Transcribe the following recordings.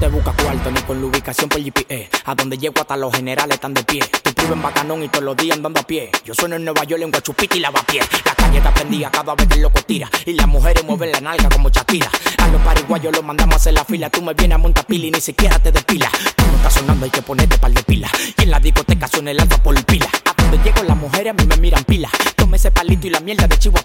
te busca cuarto ni con la ubicación por GPE. A donde llego hasta los generales están de pie. Tu primo en bacanón y todos los días andando a pie. Yo sueno en Nueva York en Guachupita y lavapié. La calle está prendida cada vez el loco tira. Y las mujeres mueven la nalga como Shakira. A los pariguayos los mandamos a hacer la fila. Tú me vienes a montar pila y ni siquiera te despila. Tú no estás sonando, hay que ponerte par de pila. Y en la discoteca suena el alfa por pila. A donde llego las mujeres a mí me miran pila. Tome ese palito y la mierda de chivo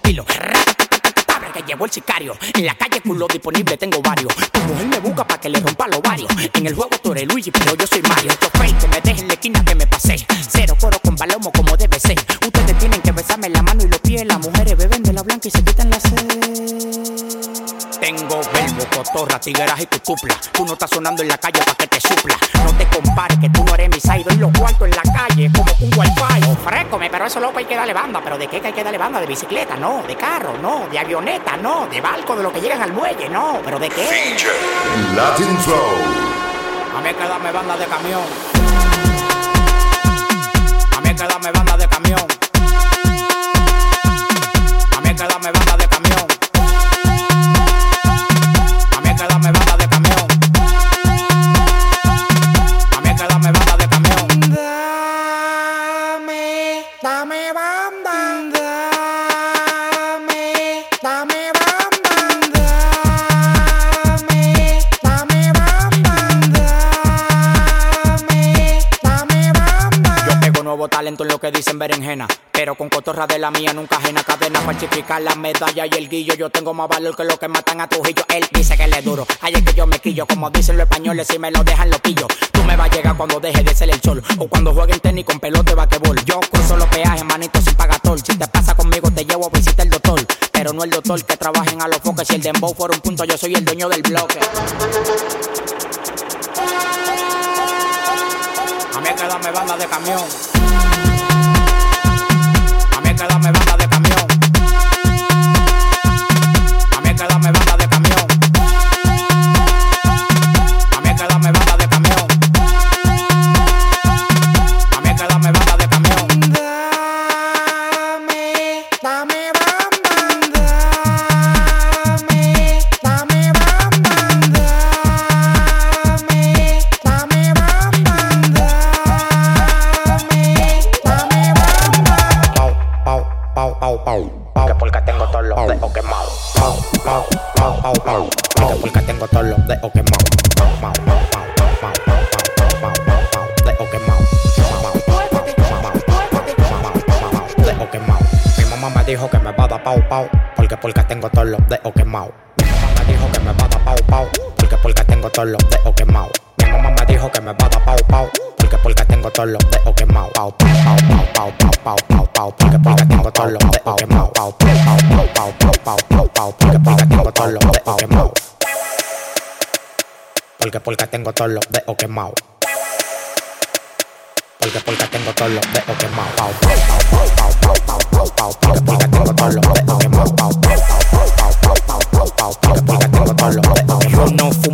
que llevó el sicario. En la calle culo disponible tengo varios. Tu mujer me busca para que le rompa los varios. En el juego tú eres Luigi, pero yo soy Mario. Esto fake, que me dejen en la esquina que me pasé. Cero coro con palomo como debe ser. Ustedes tienen que besarme la mano y los pies. Las mujeres beben de la blanca y se quitan la sed. Tengo verbo, cotorra, tigueras y cutupla. Tú no estás sonando en la calle para que te supla. No te compares que tú no eres mi side. Doy los cuartos en la calle como un wifi. Ofrécome, pero eso loco hay que darle banda. ¿Pero de qué que hay que darle banda? ¿De bicicleta? No. ¿De carro? No. ¿De avioneta? No. ¿De barco? ¿De lo que llegan al muelle? No. ¿Pero de qué? DJ Latin Flow. A mí hay que darme banda de camión. A mí hay que darme banda de camión. Cotorra de la mía nunca ajena cadena falsificar la medalla y el guillo. Yo tengo más valor que los que matan a Trujillo. Él dice que él es duro. Es que yo me quillo. Como dicen los españoles, si me lo dejan lo pillo. Tú me vas a llegar cuando deje de ser el sol. O cuando jueguen tenis con pelota de basquetbol. Yo cruzo los peajes, manito sin pagatol. Si te pasa conmigo, te llevo a visitar el doctor. Pero no el doctor que trabaja en a los foques. Si el dembow fuera un punto, yo soy el dueño del bloque. A mí hay que banda de camión. Porque porque tengo todos los dedos quemados. Mi mamá me dijo que me va a dar pau pau. Porque porque tengo todos los dedos quemados. Mi mamá me dijo que me va a dar pau pau. Porque porque tengo todos los dedos quemados. Pau pau pau pau pau pau pau pau. Porque porque tengo todos los dedos quemados. Pau pau pau pau pau pau pau pau. Porque porque tengo todos los dedos quemados. Porque porque tengo todos los dedos quemados. Porque porque tengo todos los dedos quemados. Pau pau pau pau pau pau pau pau. Porque porque tengo todos los dedos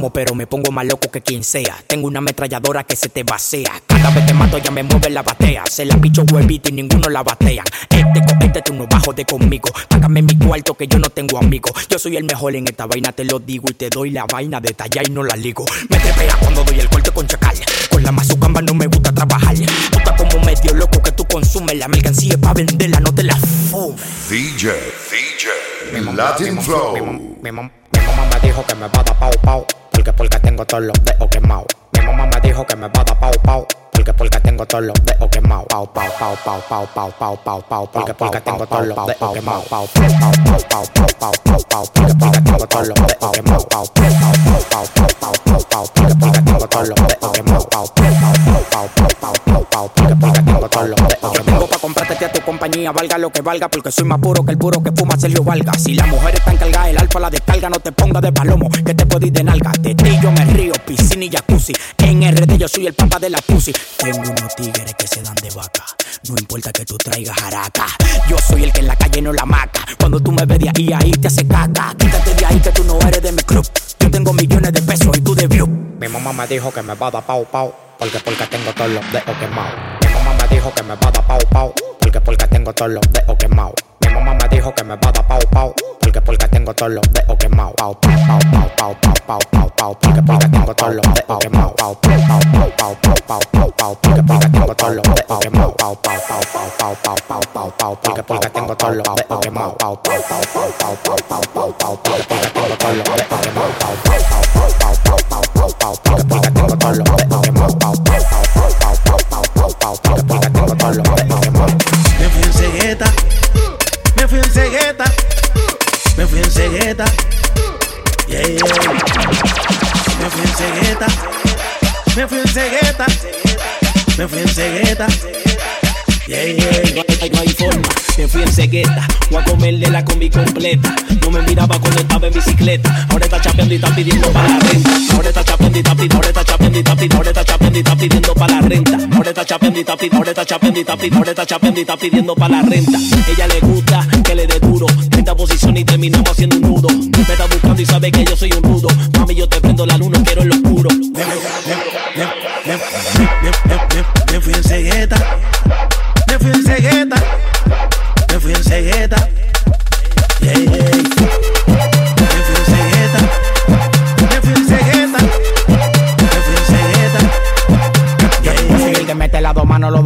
fumo, pero me pongo más loco que quien sea. Tengo una ametralladora que se te vacía. Cada vez que mato ya me mueve la batea. Se la picho huevita y ninguno la batean. Este coquete tú no bajo de conmigo. Págame mi cuarto que yo no tengo amigos. Yo soy el mejor en esta vaina, te lo digo. Y te doy la vaina de talla y no la ligo. Me trepea cuando doy el corte con chacal. Con la mazucamba no me gusta trabajar. Tú estás como medio loco que tú consumes. La mercancía es pa' venderla, no te la fumes. DJ DJ Latin Flow. Mi, mi mamá me dijo que me va a dar pau pau. Porque porque tengo todos los dedos quemados. Mi mamá me dijo que me va a dar pau pau. Porque porque tengo todos los dedos quemados. Pau pau pau pau pau pau pau pau pau. Porque porque tengo todos los dedos quemados. Pau pau pau pau pau pau pau. Porque porque tengo todos los dedos quemados. Pau pau pau pau pau pau. Porque porque a tu compañía, valga lo que valga, porque soy más puro que el puro que fuma Sergio Valga. Si la mujer está encargada, el alfa la descarga, no te ponga de palomo, que te puedo ir de nalga. De ti yo me río, piscina y jacuzzi. En RD yo soy el papa de la pussy. Tengo unos tigres que se dan de vaca. No importa que tú traigas jaraca. Yo soy el que en la calle no la maca. Cuando tú me ves de ahí, ahí te hace caca. Quítate de ahí que tú no eres de mi club. Yo tengo millones de pesos y tú de view. Mi mamá me dijo que me va a dar pau pau. Porque porque tengo todos los dedos quemados. Mi mamá me dijo que me va a dar pau pau. Porque porque tengo todos los dedos quemados. Mi mamá me dijo que me va a dar pau pau. Porque porque tengo todos los dedos quemados. Pau pau pau pau pau pau pau pau. Porque porque tengo todos los dedos quemados. Pau, pau, pau, pau, pau, pau, pau, pau, porque porque tengo todos los dedos quemados. Pau, pau, pau, pau, pau, pau, pau, pau, pau, porque porque tengo todos los dedos quemados. Pau, pau, pau, pau, pau, pau, pau, pau, porque completa. No me miraba cuando estaba en bicicleta. Ahora está chapeando y está pidiendo para la renta. Ahora está chapeando y está pidiendo, ahora está chapeando y está pidiendo, ahora está chapeando y está pidiendo para la renta. Ahora está chapeando y está pidiendo, ahora está chapeando y está pidiendo, ahora está chapeando y está pidiendo para la renta. Ella le gusta que le dé duro. 30 posiciones y terminamos haciendo un nudo. Me está buscando y sabe que yo soy un rudo. Mami, yo te prendo la luna, quiero en lo oscuro.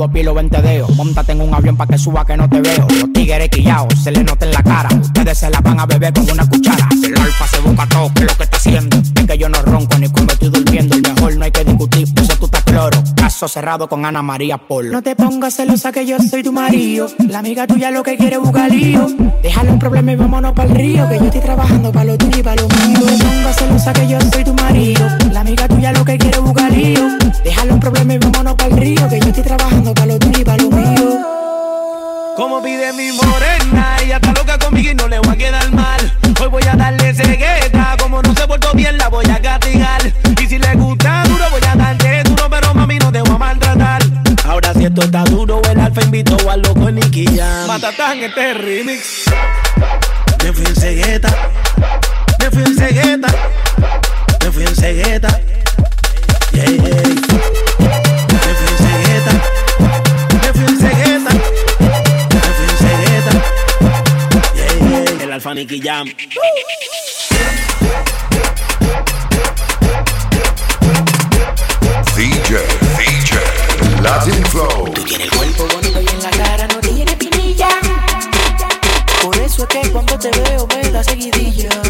Dos 20 dedos. Móntate en un avión pa' que suba que no te veo. Los tigres quillados, se le nota en la cara. Ustedes se la van a beber con una cuchara. El alfa Caso cerrado con Ana María Polo. No te pongas celosa que yo soy tu marido. La amiga tuya lo que quiere es buscar lío. Déjale un problema y vámonos para el río. Que yo estoy trabajando para lo tuyo y para lo mío. No te pongas celosa que yo soy tu marido. La amiga tuya lo que quiere es buscar lío. Déjale un problema y vámonos para el río. Que yo estoy trabajando para lo tuyo y para lo mío. Como pide mi morena, ella está loca conmigo y no le voy a quedar mal. Hoy voy a darle cegueta, como no se portó bien la voy a castigar. Y si le gusta duro voy a darle Esto está duro, el alfa invitó al loco Nicky Jam. Matatán este remix. Me fui en cegueta, me fui en cegueta, me fui en cegueta. Yeah, yeah. Me fui en cegueta, me fui en cegueta, me fui en cegueta. Yeah, yeah. El alfa Nicky Jam. DJ, Latin Flow. Tiene el cuerpo bonito y en la cara no tiene pinilla. Por eso es que cuando te veo me da seguidilla.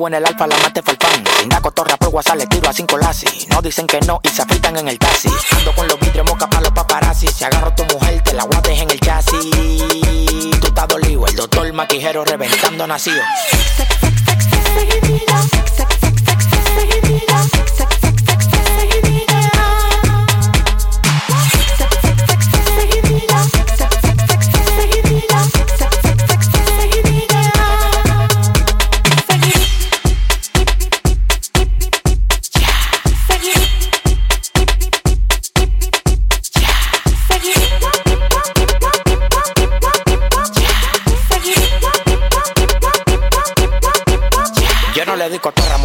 Buena, el alfa la mate falfán. Sin da cotorra por WhatsApp, le tiro a cinco lasis. No dicen que no y se afeitan en el taxi. Ando con los vidrios moca para los paparazzi. Si agarro tu mujer, te la guardes en el chasis. Tú estás dolido, el doctor maquijero reventando nacido. Cotorra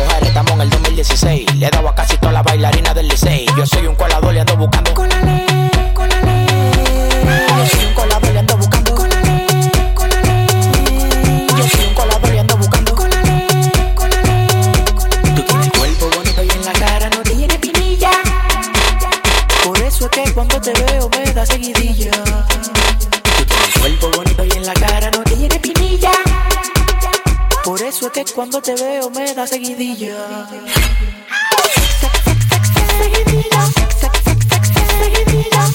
eso es que cuando te veo me da seguidilla. Seguidilla, seguidilla.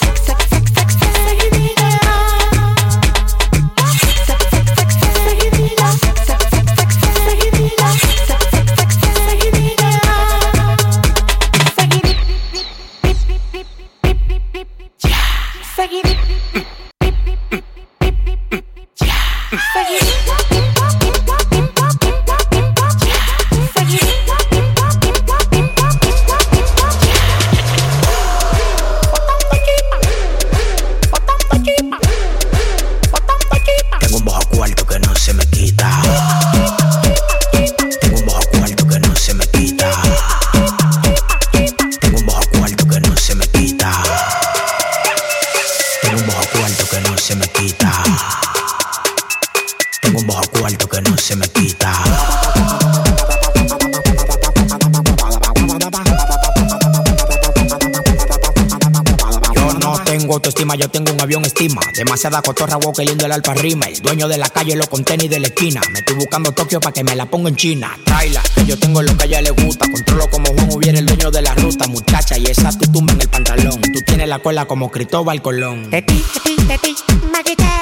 Demasiada cotorra, wow, que lindo el alfa rima. El dueño de la calle, los contenis de la esquina. Me estoy buscando Tokio para que me la ponga en China. Traila, que yo tengo lo que a ella le gusta. Controlo como Juan hubiera el dueño de la ruta, muchacha. Y esa tu tumba en el pantalón. Tú tienes la cola como Cristóbal Colón. Teti, teti, teti.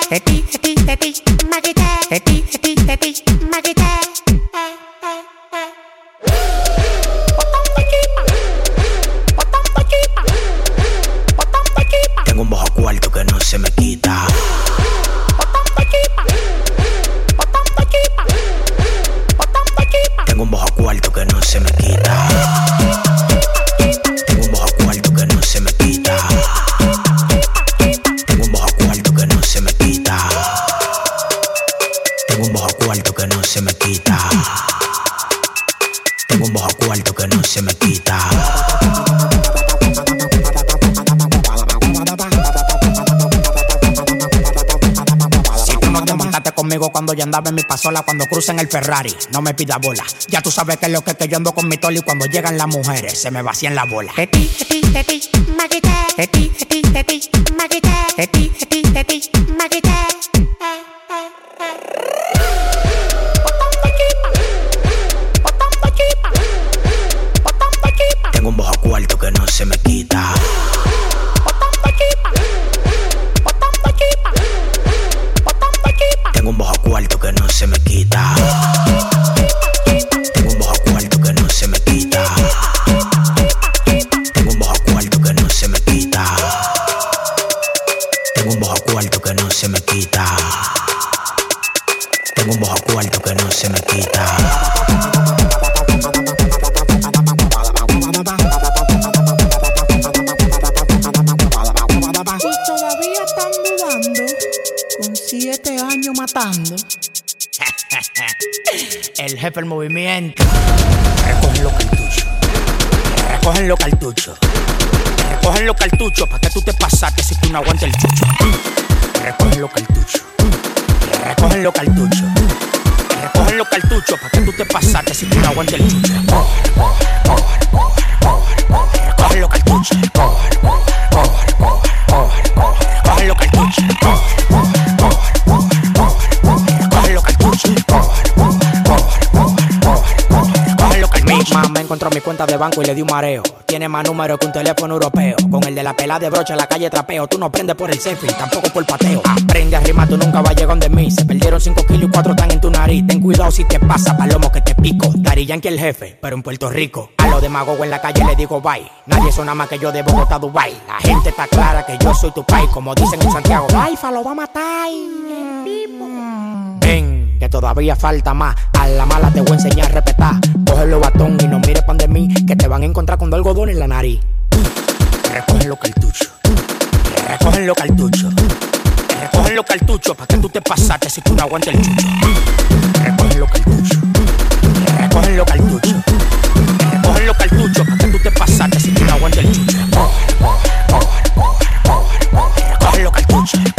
Teti, teti, teti. Teti, teti, teti. Yo andaba en mi pasola, cuando crucen el Ferrari, no me pidas bola. Ya tú sabes que es lo que, que yo ando con mi toli cuando llegan las mujeres se me vacían la bola. Teti, teti, teti, maquete. Teti, teti, teti, maquete. Teti, teti, teti, maquete. Tengo un bajo cuarto que no se me quita. Y todavía están dudando, con siete años matando. El jefe del movimiento. Recogen los cartuchos. Recogen los cartuchos. Recogen los cartuchos para que tú te pasaste si tú no aguantas el chucho. Recogen los cartuchos. Recogen los cartuchos. Recogen los cartuchos para que tú te pasaste si tú no el chucho. Mi cuenta de banco y le di un mareo. Tiene más números que un teléfono europeo. Con el de la pelada de brocha en la calle trapeo. Tú no prendes por el selfie, tampoco por pateo. Aprende a rimar, tú nunca vas a llegar donde mí. Se perdieron 5 kilos y 4 están en tu nariz. Ten cuidado si te pasa palomo que te pico. Dari Yankee el jefe, pero en Puerto Rico. A los demagogos en la calle le digo bye. Nadie suena más que yo de Bogotá Dubai. La gente está clara que yo soy tu país. Como dicen en Santiago. Alfa lo va a matar. Ven, que todavía falta más. A la mala te voy a enseñar a respetar. Cógelo batón y no mires pan de mí, que te van a encontrar con algodón en la nariz. Recogen los cartuchos. Recogen los cartuchos. Recogen los cartuchos para que tú te pasaste si tú no aguantas el chucho. Recogen los cartuchos. Recogen los cartuchos. Recogen los cartuchos para que tú te pasaste si tú no aguantas el chucho. Recogen los cartuchos.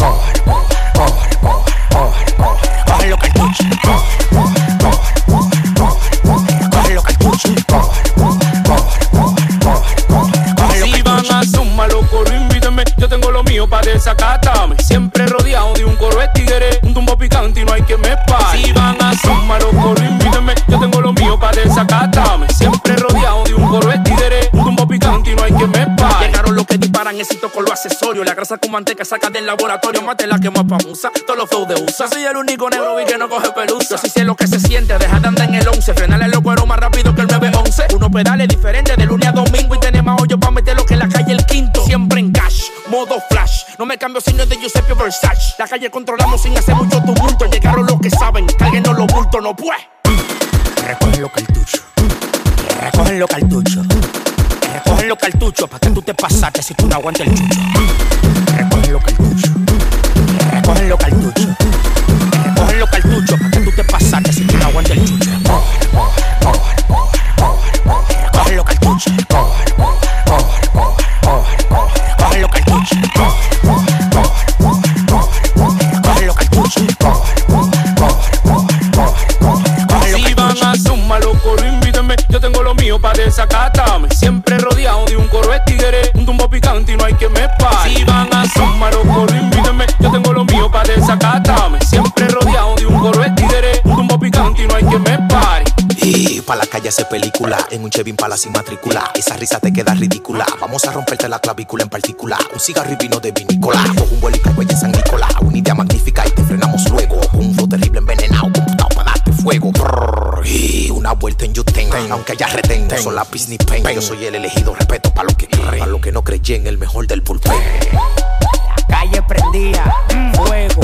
Con manteca saca del laboratorio. Mate la que más famosa. Todos los flow de USA. Soy el único negro vi que no coge pelusa. Yo sí sé lo que se siente. Deja de andar en el 11. Frenarle los cueros más rápido que el 911. Unos pedales diferentes de lunes a domingo. Y tenemos hoyo para meter lo que en la calle el quinto. Siempre en cash, modo flash. No me cambio si no es de Giuseppe Versace. La calle controlamos sin hacer mucho tumulto. Llegaron los que saben. Cálguenos los bultos, no pues. Recogen los cartuchos. Recogen los cartuchos. Cartuchos para que tú te pasaste si tú no aguantas el chucho. Recogen los cartuchos. Recogen los cartuchos. Recogen los cartuchos para que tú te pasaste si tú no aguantas el chucho. Recogen los cartuchos. Recogen los cartuchos. Calle hace película. En un Chevy Impala sin matrícula. Esa risa te queda ridícula. Vamos a romperte la clavícula en particular. Un cigarro y vino de vinícola. Cojo un vuelito en San Nicolás. Una idea magnífica y te frenamos luego. Con un flow terrible envenenado. Computado para darte fuego. Brrr, y una vuelta en YouTube. Aunque haya retén. No son lápiz ni pen. Yo soy el elegido. Respeto para lo que creen. Para lo que no creyen. El mejor del bullpen. Calle prendía, fuego,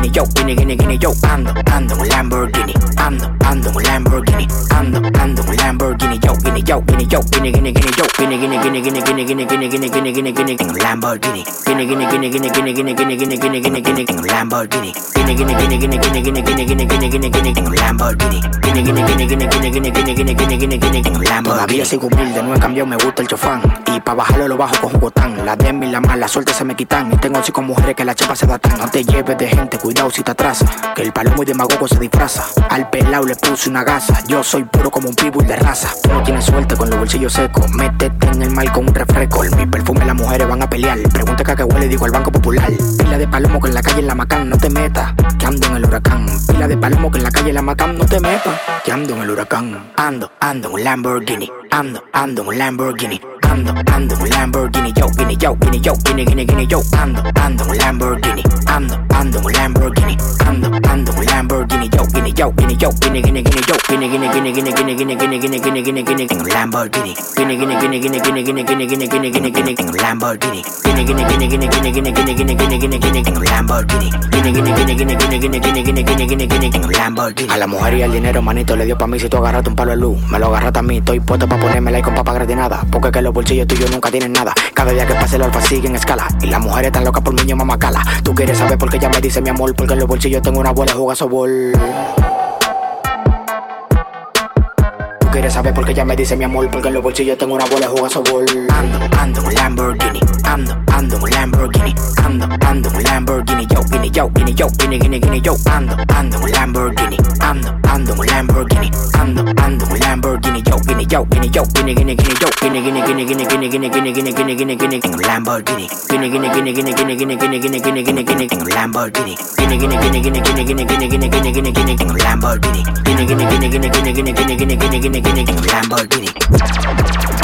Lamborghini, yo, Guinea, Guinea, Guinea, yo, ando, ando en Lamborghini, ando, ando en Lamborghini, ando, yo, Gini, yo, Gini, Gini, Gini, yo, Gini, Gini, Gini, Gini, Gini, Gini, Gini, Gini, Gini, Gini, Gini, un Lamborghini, Gini, Gini, Gini, Gini, Gini, Gini, Gini, Gini, Gini, Gini, Gini, un Lamborghini, Gini, Gini, Gini, Gini, Gini, Gini, Gini, Gini, Gini, Gini, Gini, un Lamborghini, Gini, Gini, Gini, Gini, Gini, Gini, Gini, Gini, Gini, Gini, Gini, Gini, un Lamborghini. Todavía sigo humilde, no he cambiado, me gusta el chofán y pa' bajarlo lo bajo con jugotán. La demi y la mala suerte se me quitan y tengo cinco mujeres que la chapa se datan. No te lleves de gente, cuidado si te atrasa, que el palomo y demagogo se disfraza. Al pelao le puse una gasa, yo soy puro como un pitbull de raza. Tú no tienes suerte con los bolsillos secos, métete en el mal con un refresco. En mi perfume las mujeres van a pelear. Pregunta que a qué huele, digo al Banco Popular. Pila de palomo que en la calle en la Macán, no te metas, que ando en el huracán. Pila de palomo que en la calle en la Macán, no te metas, que ando en el huracán. Ando, ando en un Lamborghini, ando, ando en un Lamborghini. Ando, ando en un Lamborghini, yo, Gini, yo, Gini, yo, Gini, Gini, Gini, yo, ando, ando en un Lamborghini, ando, ando en un Lamborghini, ando, ando en un Lamborghini, yo, Gini, yo, Gini, yo, Gini, Gini, Gini, yo, Gini, Gini, Gini, Gini, Gini, Gini, Gini, Gini, Gini, Gini, Gini, un Lamborghini, Gini, Gini, Gini, Gini, Gini, Gini, Gini, Gini, Gini, Gini, Gini, un Lamborghini, Gini, Gini, Gini, Gini, Gini, Gini, Gini, Gini, Gini, Gini, Gini, un Lamborghini, Gini, Gini, Gini, Gini, Gini, Gini, Gini, Gini, Gini, Gini, Gini, un Lamborghini. A la mujer y al dinero, manito, le dio pa' mí si tú agarraste un palo de luz. Me lo agarraste a mí, estoy puesto pa' ponerme like con papa gratinada. Porque que los bolsillos tuyos nunca tienen nada. Cada día que pase el alfa sigue en escala. Y las mujeres están locas por niño mamacala. Tú quieres saber por qué ella me dice mi amor. Porque en los bolsillos tengo una bola de jugazo Tú quieres saber por qué ella me dice mi amor. Porque en los bolsillos tengo una bola de jugazo bol. Ando, ando en un Lamborghini. Ando, ando en un Lamborghini. Ando, ando en un Lamborghini. Yo, Gini, yo, Gini, yo, Gini, Gini, Gini, yo. Ando, ando en un Lamborghini. Ando, ando en un Lamborghini. Ando, ando en un Lamborghini. Yo, Gini, yo, Gini, yo, Gini, Gini, Gini, yo. Gini, Gini, Gini, Gini, Gini, Gini, Gini, Gini, Gini, Gini, Gini, Gini, un Lamborghini. Gini, Gini, Gini, Gini, Gini, Gini, Gini, Gini, un Lamborghini. Gini, Gini, un Lamborghini. winning, winning, I'm Lamborghini.